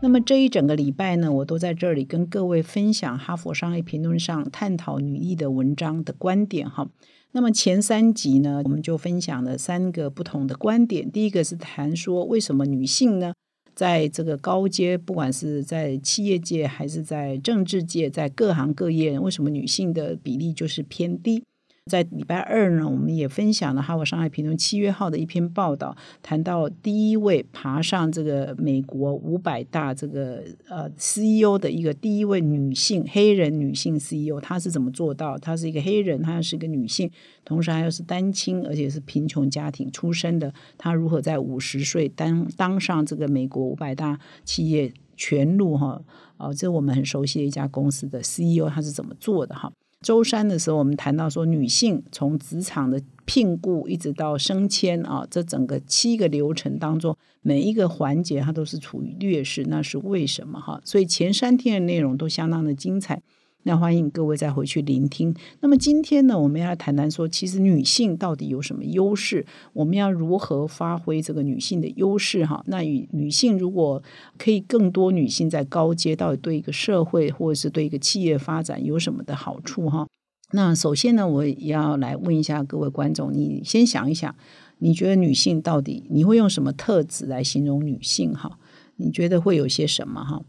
那么这一整个礼拜呢，我都在这里跟各位分享哈佛商业评论上探讨女力的文章的观点哈。那么前三集呢，我们就分享了三个不同的观点。第一个是谈说为什么女性呢，在这个高阶，不管是在企业界还是在政治界，在各行各业，为什么女性的比例就是偏低？在礼拜二呢，我们也分享了《哈佛商业评论》七月号的一篇报道，谈到第一位爬上这个美国五百大这个呃 CEO 的一个第一位女性黑人女性 CEO，她是怎么做到？她是一个黑人，她是一个女性，同时还又是单亲，而且是贫穷家庭出身的。她如何在五十岁当当上这个美国五百大企业全路哈？哦，这我们很熟悉的一家公司的 CEO，她是怎么做的哈？周三的时候，我们谈到说，女性从职场的聘雇一直到升迁啊，这整个七个流程当中，每一个环节它都是处于劣势，那是为什么哈？所以前三天的内容都相当的精彩。那欢迎各位再回去聆听。那么今天呢，我们要谈谈说，其实女性到底有什么优势？我们要如何发挥这个女性的优势？哈，那与女性如果可以更多女性在高阶，到底对一个社会或者是对一个企业发展有什么的好处？哈，那首先呢，我也要来问一下各位观众，你先想一想，你觉得女性到底你会用什么特质来形容女性？哈，你觉得会有些什么？哈？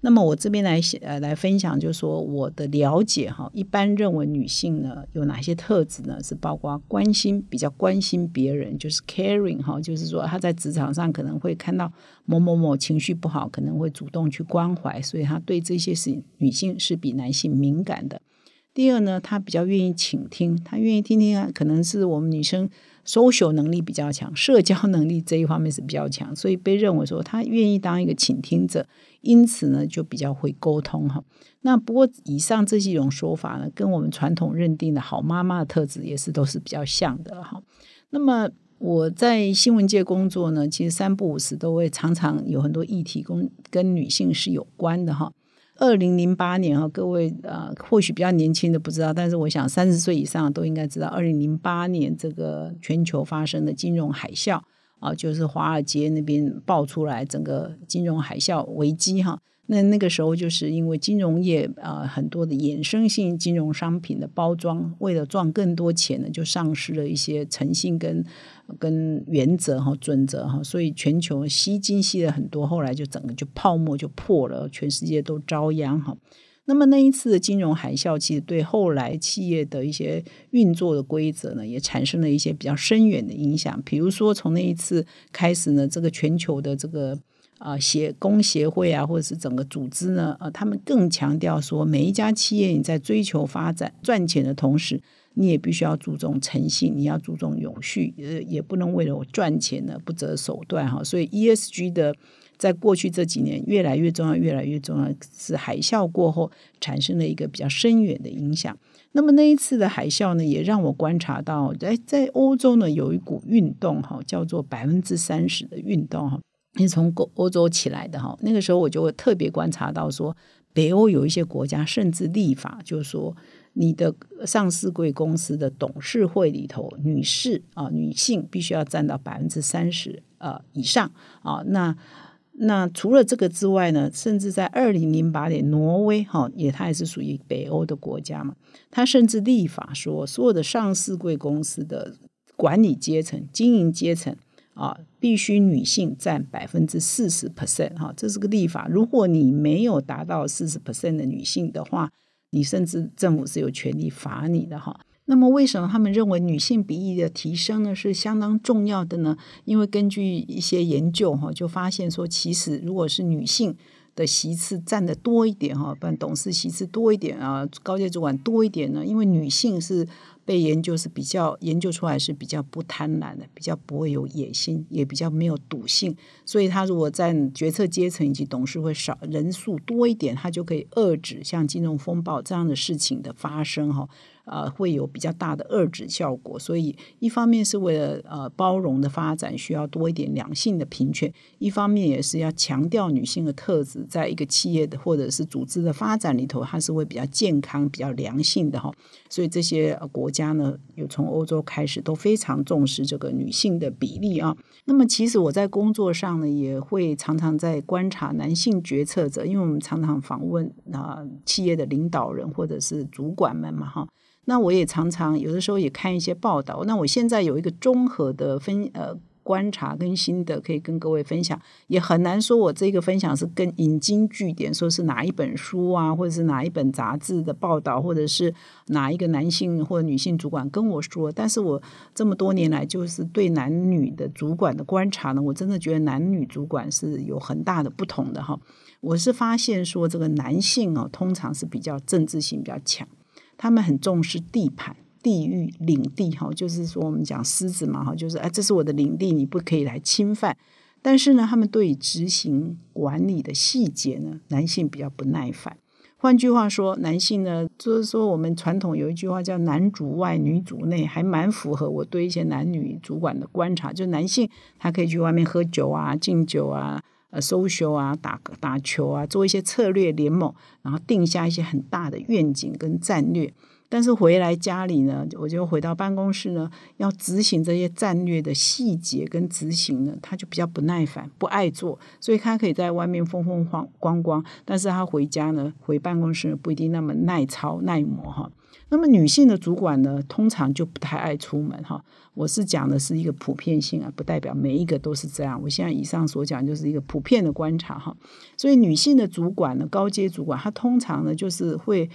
那么我这边来写呃来分享，就是说我的了解哈，一般认为女性呢有哪些特质呢？是包括关心，比较关心别人，就是 caring 哈，就是说她在职场上可能会看到某某某情绪不好，可能会主动去关怀，所以她对这些事女性是比男性敏感的。第二呢，她比较愿意倾听，她愿意听听啊，可能是我们女生。social 能力比较强，社交 能力这一方面是比较强，所以被认为说他愿意当一个倾听者，因此呢就比较会沟通哈。那不过以上这几种说法呢，跟我们传统认定的好妈妈的特质也是都是比较像的哈。那么我在新闻界工作呢，其实三不五时都会常常有很多议题跟跟女性是有关的哈。二零零八年哈，各位呃，或许比较年轻的不知道，但是我想三十岁以上都应该知道，二零零八年这个全球发生的金融海啸啊，就是华尔街那边爆出来整个金融海啸危机哈。那那个时候就是因为金融业啊，很多的衍生性金融商品的包装，为了赚更多钱呢，就丧失了一些诚信跟跟原则哈准则哈，所以全球吸金吸了很多，后来就整个就泡沫就破了，全世界都遭殃哈。那么那一次的金融海啸，其实对后来企业的一些运作的规则呢，也产生了一些比较深远的影响。比如说从那一次开始呢，这个全球的这个。啊，协工协会啊，或者是整个组织呢，呃，他们更强调说，每一家企业你在追求发展赚钱的同时，你也必须要注重诚信，你要注重永续，呃，也不能为了我赚钱呢不择手段哈。所以 ESG 的在过去这几年越来越重要，越来越重要，是海啸过后产生了一个比较深远的影响。那么那一次的海啸呢，也让我观察到，在在欧洲呢有一股运动哈，叫做百分之三十的运动哈。是从欧欧洲起来的哈，那个时候我就会特别观察到说，北欧有一些国家甚至立法，就是说你的上市贵公司的董事会里头，女士啊，女性必须要占到百分之三十呃以上啊。那那除了这个之外呢，甚至在二零零八年，挪威哈也它也是属于北欧的国家嘛，它甚至立法说，所有的上市贵公司的管理阶层、经营阶层。啊，必须女性占百分之四十 percent 哈，这是个立法。如果你没有达到四十 percent 的女性的话，你甚至政府是有权利罚你的哈。那么，为什么他们认为女性比例的提升呢是相当重要的呢？因为根据一些研究哈，就发现说，其实如果是女性的席次占的多一点哈，办董事席次多一点啊，高阶主管多一点呢，因为女性是。被研究是比较研究出来是比较不贪婪的，比较不会有野心，也比较没有赌性。所以，他如果在决策阶层以及董事会少人数多一点，他就可以遏制像金融风暴这样的事情的发生哈。呃，会有比较大的遏制效果，所以一方面是为了呃包容的发展，需要多一点两性的平权；一方面也是要强调女性的特质，在一个企业的或者是组织的发展里头，它是会比较健康、比较良性的哈。所以这些国家家呢，有从欧洲开始都非常重视这个女性的比例啊。那么其实我在工作上呢，也会常常在观察男性决策者，因为我们常常访问啊企业的领导人或者是主管们嘛哈。那我也常常有的时候也看一些报道。那我现在有一个综合的分呃观察跟心得，可以跟各位分享。也很难说我这个分享是跟引经据典，说是哪一本书啊，或者是哪一本杂志的报道，或者是哪一个男性或者女性主管跟我说。但是我这么多年来，就是对男女的主管的观察呢，我真的觉得男女主管是有很大的不同的哈。我是发现说，这个男性哦，通常是比较政治性比较强。他们很重视地盘、地域、领地，哈，就是说我们讲狮子嘛，哈，就是哎，这是我的领地，你不可以来侵犯。但是呢，他们对执行管理的细节呢，男性比较不耐烦。换句话说，男性呢，就是说我们传统有一句话叫“男主外，女主内”，还蛮符合我对一些男女主管的观察。就男性他可以去外面喝酒啊、敬酒啊、呃、social 啊、打打球啊，做一些策略联盟。然后定下一些很大的愿景跟战略，但是回来家里呢，我就回到办公室呢，要执行这些战略的细节跟执行呢，他就比较不耐烦，不爱做，所以他可以在外面风风光光光，但是他回家呢，回办公室不一定那么耐操耐磨哈。那么女性的主管呢，通常就不太爱出门哈。我是讲的是一个普遍性啊，不代表每一个都是这样。我现在以上所讲就是一个普遍的观察哈。所以女性的主管呢，高阶主管，她通常呢就是会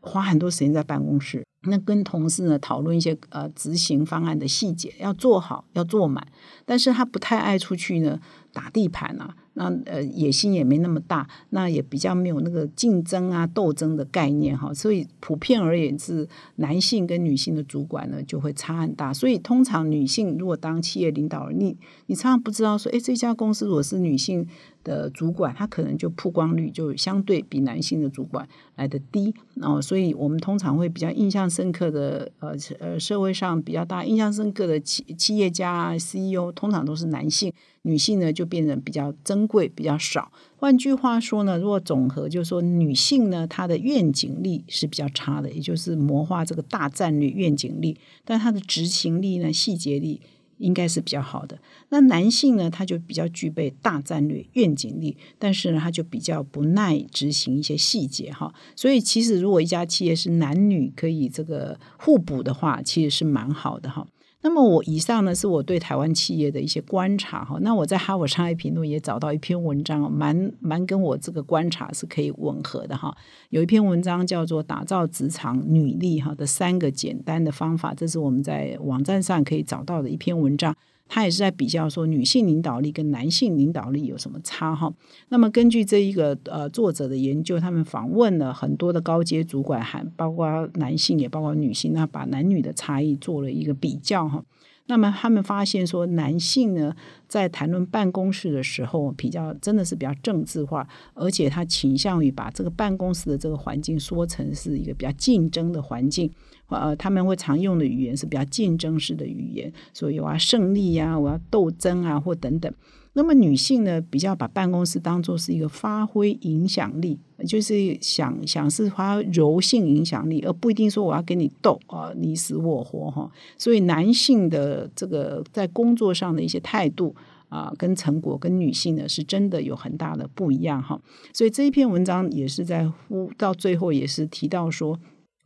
花很多时间在办公室，那跟同事呢讨论一些呃执行方案的细节，要做好，要做满。但是他不太爱出去呢打地盘啊。那呃野心也没那么大，那也比较没有那个竞争啊斗争的概念哈，所以普遍而言是男性跟女性的主管呢就会差很大，所以通常女性如果当企业领导人，你你常常不知道说，哎这家公司如果是女性的主管，她可能就曝光率就相对比男性的主管来的低哦，所以我们通常会比较印象深刻的呃呃社会上比较大印象深刻的企企业家 CEO 通常都是男性。女性呢就变成比较争珍贵、比较少。换句话说呢，如果总和就是说，女性呢她的愿景力是比较差的，也就是谋划这个大战略愿景力，但她的执行力呢、细节力应该是比较好的。那男性呢，他就比较具备大战略愿景力，但是呢，他就比较不耐执行一些细节哈。所以其实如果一家企业是男女可以这个互补的话，其实是蛮好的哈。那么我以上呢是我对台湾企业的一些观察哈。那我在哈佛商业评论也找到一篇文章，蛮蛮跟我这个观察是可以吻合的哈。有一篇文章叫做《打造职场女力哈的三个简单的方法》，这是我们在网站上可以找到的一篇文章。他也是在比较说女性领导力跟男性领导力有什么差哈。那么根据这一个呃作者的研究，他们访问了很多的高阶主管，还包括男性也包括女性，那把男女的差异做了一个比较哈。那么他们发现说，男性呢在谈论办公室的时候，比较真的是比较政治化，而且他倾向于把这个办公室的这个环境说成是一个比较竞争的环境。呃，他们会常用的语言是比较竞争式的语言，所以我要胜利呀，我要斗争啊，或等等。那么女性呢，比较把办公室当做是一个发挥影响力，就是想想是发柔性影响力，而不一定说我要跟你斗啊，你死我活哈。所以男性的这个在工作上的一些态度啊，跟成果跟女性呢是真的有很大的不一样哈。所以这一篇文章也是在呼到最后也是提到说。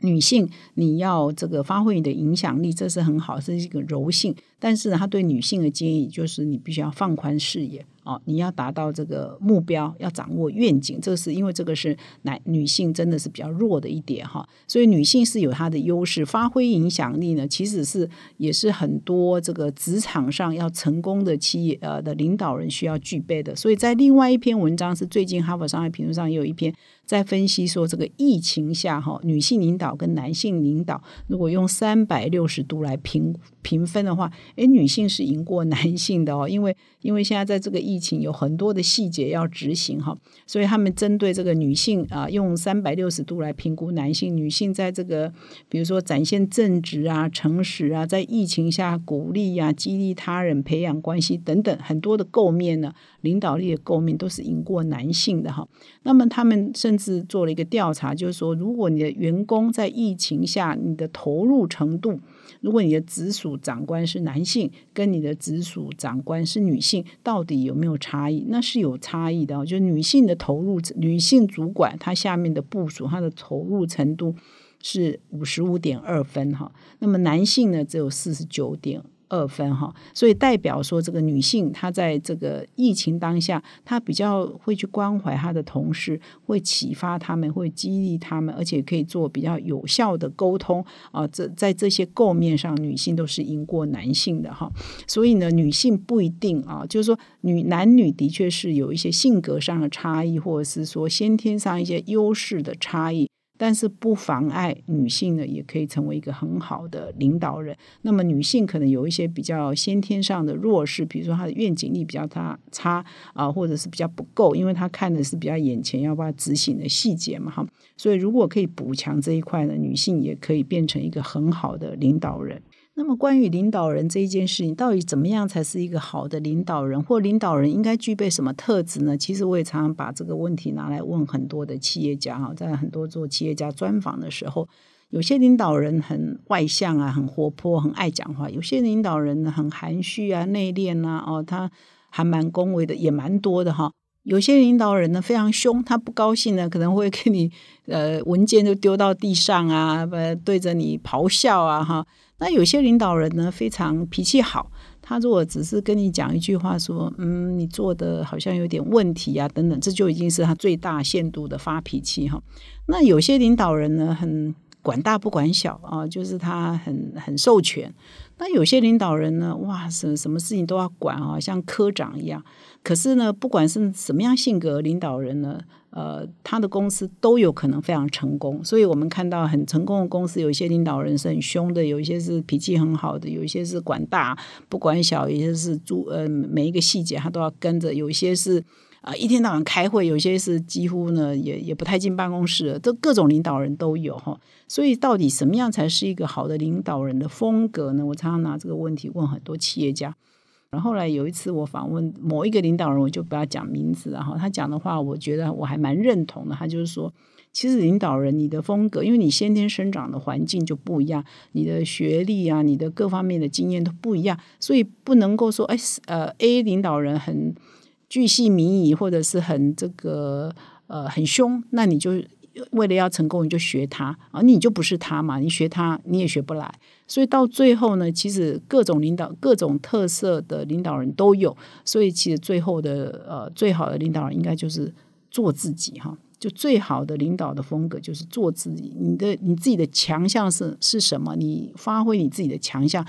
女性，你要这个发挥你的影响力，这是很好，是一个柔性。但是他对女性的建议就是，你必须要放宽视野。哦，你要达到这个目标，要掌握愿景，这是因为这个是男女性真的是比较弱的一点哈，所以女性是有她的优势，发挥影响力呢，其实是也是很多这个职场上要成功的企业呃的领导人需要具备的。所以在另外一篇文章是最近哈佛商业评论上也有一篇在分析说这个疫情下哈，女性领导跟男性领导，如果用三百六十度来评评分的话，诶，女性是赢过男性的哦，因为因为现在在这个疫疫情有很多的细节要执行哈，所以他们针对这个女性啊，用三百六十度来评估男性，女性在这个比如说展现正直啊、诚实啊，在疫情下鼓励呀、激励他人、培养关系等等很多的构面呢，领导力的构面都是赢过男性的哈。那么他们甚至做了一个调查，就是说，如果你的员工在疫情下，你的投入程度，如果你的直属长官是男性，跟你的直属长官是女性，到底有没有没有差异？那是有差异的。就女性的投入，女性主管她下面的部署，她的投入程度是五十五点二分哈，那么男性呢，只有四十九点。二分哈，所以代表说这个女性她在这个疫情当下，她比较会去关怀她的同事，会启发他们，会激励他们，而且可以做比较有效的沟通啊。这在这些构面上，女性都是赢过男性的哈。所以呢，女性不一定啊，就是说女男女的确是有一些性格上的差异，或者是说先天上一些优势的差异。但是不妨碍女性呢，也可以成为一个很好的领导人。那么女性可能有一些比较先天上的弱势，比如说她的愿景力比较差差啊，或者是比较不够，因为她看的是比较眼前要不要执行的细节嘛哈。所以如果可以补强这一块呢，女性也可以变成一个很好的领导人。那么，关于领导人这一件事情，到底怎么样才是一个好的领导人，或领导人应该具备什么特质呢？其实我也常常把这个问题拿来问很多的企业家哈，在很多做企业家专访的时候，有些领导人很外向啊，很活泼，很爱讲话；有些领导人呢，很含蓄啊，内敛啊，哦，他还蛮恭维的，也蛮多的哈。有些领导人呢非常凶，他不高兴呢，可能会给你呃文件就丢到地上啊，不对着你咆哮啊，哈。那有些领导人呢，非常脾气好。他如果只是跟你讲一句话，说“嗯，你做的好像有点问题啊”等等，这就已经是他最大限度的发脾气哈。那有些领导人呢，很管大不管小啊，就是他很很授权。那有些领导人呢，哇，什什么事情都要管啊，像科长一样。可是呢，不管是什么样性格领导人呢？呃，他的公司都有可能非常成功，所以我们看到很成功的公司，有一些领导人是很凶的，有一些是脾气很好的，有一些是管大不管小，有些是注呃每一个细节他都要跟着，有一些是啊一天到晚开会，有些是几乎呢也也不太进办公室，这各种领导人都有哈。所以到底什么样才是一个好的领导人的风格呢？我常常拿这个问题问很多企业家。然后来有一次我访问某一个领导人，我就不要讲名字，然后他讲的话，我觉得我还蛮认同的。他就是说，其实领导人你的风格，因为你先天生长的环境就不一样，你的学历啊，你的各方面的经验都不一样，所以不能够说，哎，呃，A 领导人很巨细靡遗，或者是很这个呃很凶，那你就。为了要成功，你就学他啊，你就不是他嘛，你学他你也学不来。所以到最后呢，其实各种领导、各种特色的领导人都有。所以其实最后的呃，最好的领导人应该就是做自己哈。就最好的领导的风格就是做自己。你的你自己的强项是是什么？你发挥你自己的强项，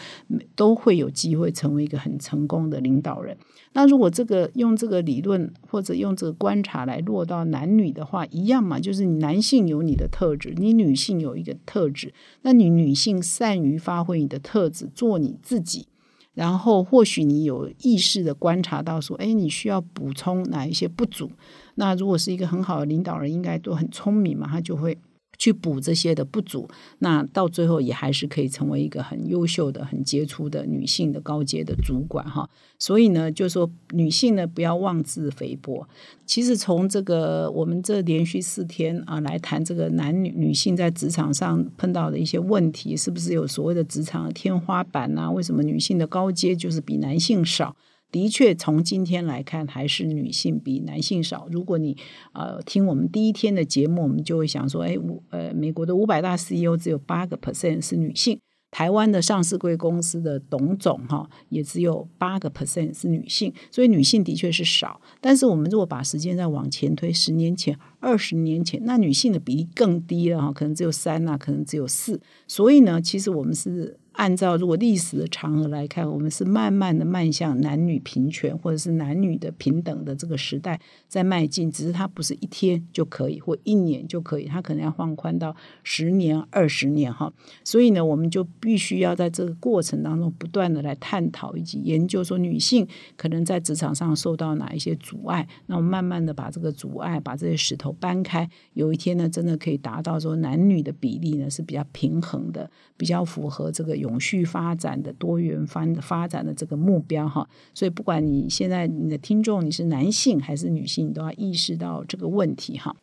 都会有机会成为一个很成功的领导人。那如果这个用这个理论或者用这个观察来落到男女的话，一样嘛，就是你男性有你的特质，你女性有一个特质。那你女性善于发挥你的特质，做你自己。然后或许你有意识的观察到说，哎，你需要补充哪一些不足？那如果是一个很好的领导人，应该都很聪明嘛，他就会。去补这些的不足，那到最后也还是可以成为一个很优秀的、很杰出的女性的高阶的主管哈。所以呢，就说女性呢不要妄自菲薄。其实从这个我们这连续四天啊来谈这个男女女性在职场上碰到的一些问题，是不是有所谓的职场的天花板啊？为什么女性的高阶就是比男性少？的确，从今天来看，还是女性比男性少。如果你呃听我们第一天的节目，我们就会想说，哎，呃美国的五百大 CEO 只有八个 percent 是女性，台湾的上市贵公司的董总哈也只有八个 percent 是女性，所以女性的确是少。但是我们如果把时间再往前推，十年前、二十年前，那女性的比例更低了哈，可能只有三啊，可能只有四。所以呢，其实我们是。按照如果历史的长河来看，我们是慢慢的迈向男女平权或者是男女的平等的这个时代在迈进，只是它不是一天就可以或一年就可以，它可能要放宽到十年、二十年哈。所以呢，我们就必须要在这个过程当中不断的来探讨以及研究，说女性可能在职场上受到哪一些阻碍，那我们慢慢的把这个阻碍、把这些石头搬开，有一天呢，真的可以达到说男女的比例呢是比较平衡的，比较符合这个永续发展的多元发发展的这个目标哈。所以不管你现在你的听众你是男性还是女性，你都要意识到这个问题哈。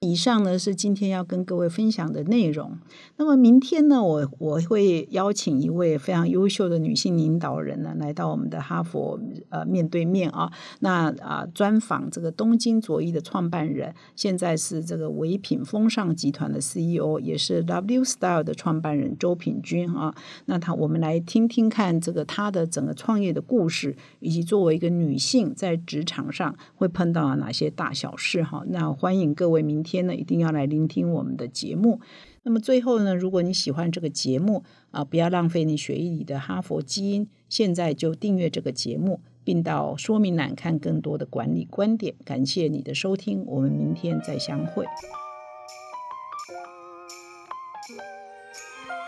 以上呢是今天要跟各位分享的内容。那么明天呢，我我会邀请一位非常优秀的女性领导人呢，来到我们的哈佛呃面对面啊，那啊专访这个东京卓一的创办人，现在是这个唯品风尚集团的 CEO，也是 W Style 的创办人周品君啊。那他我们来听听看这个他的整个创业的故事，以及作为一个女性在职场上会碰到哪些大小事哈。那欢迎各位明。天呢，一定要来聆听我们的节目。那么最后呢，如果你喜欢这个节目啊，不要浪费你血液里的哈佛基因，现在就订阅这个节目，并到说明栏看更多的管理观点。感谢你的收听，我们明天再相会。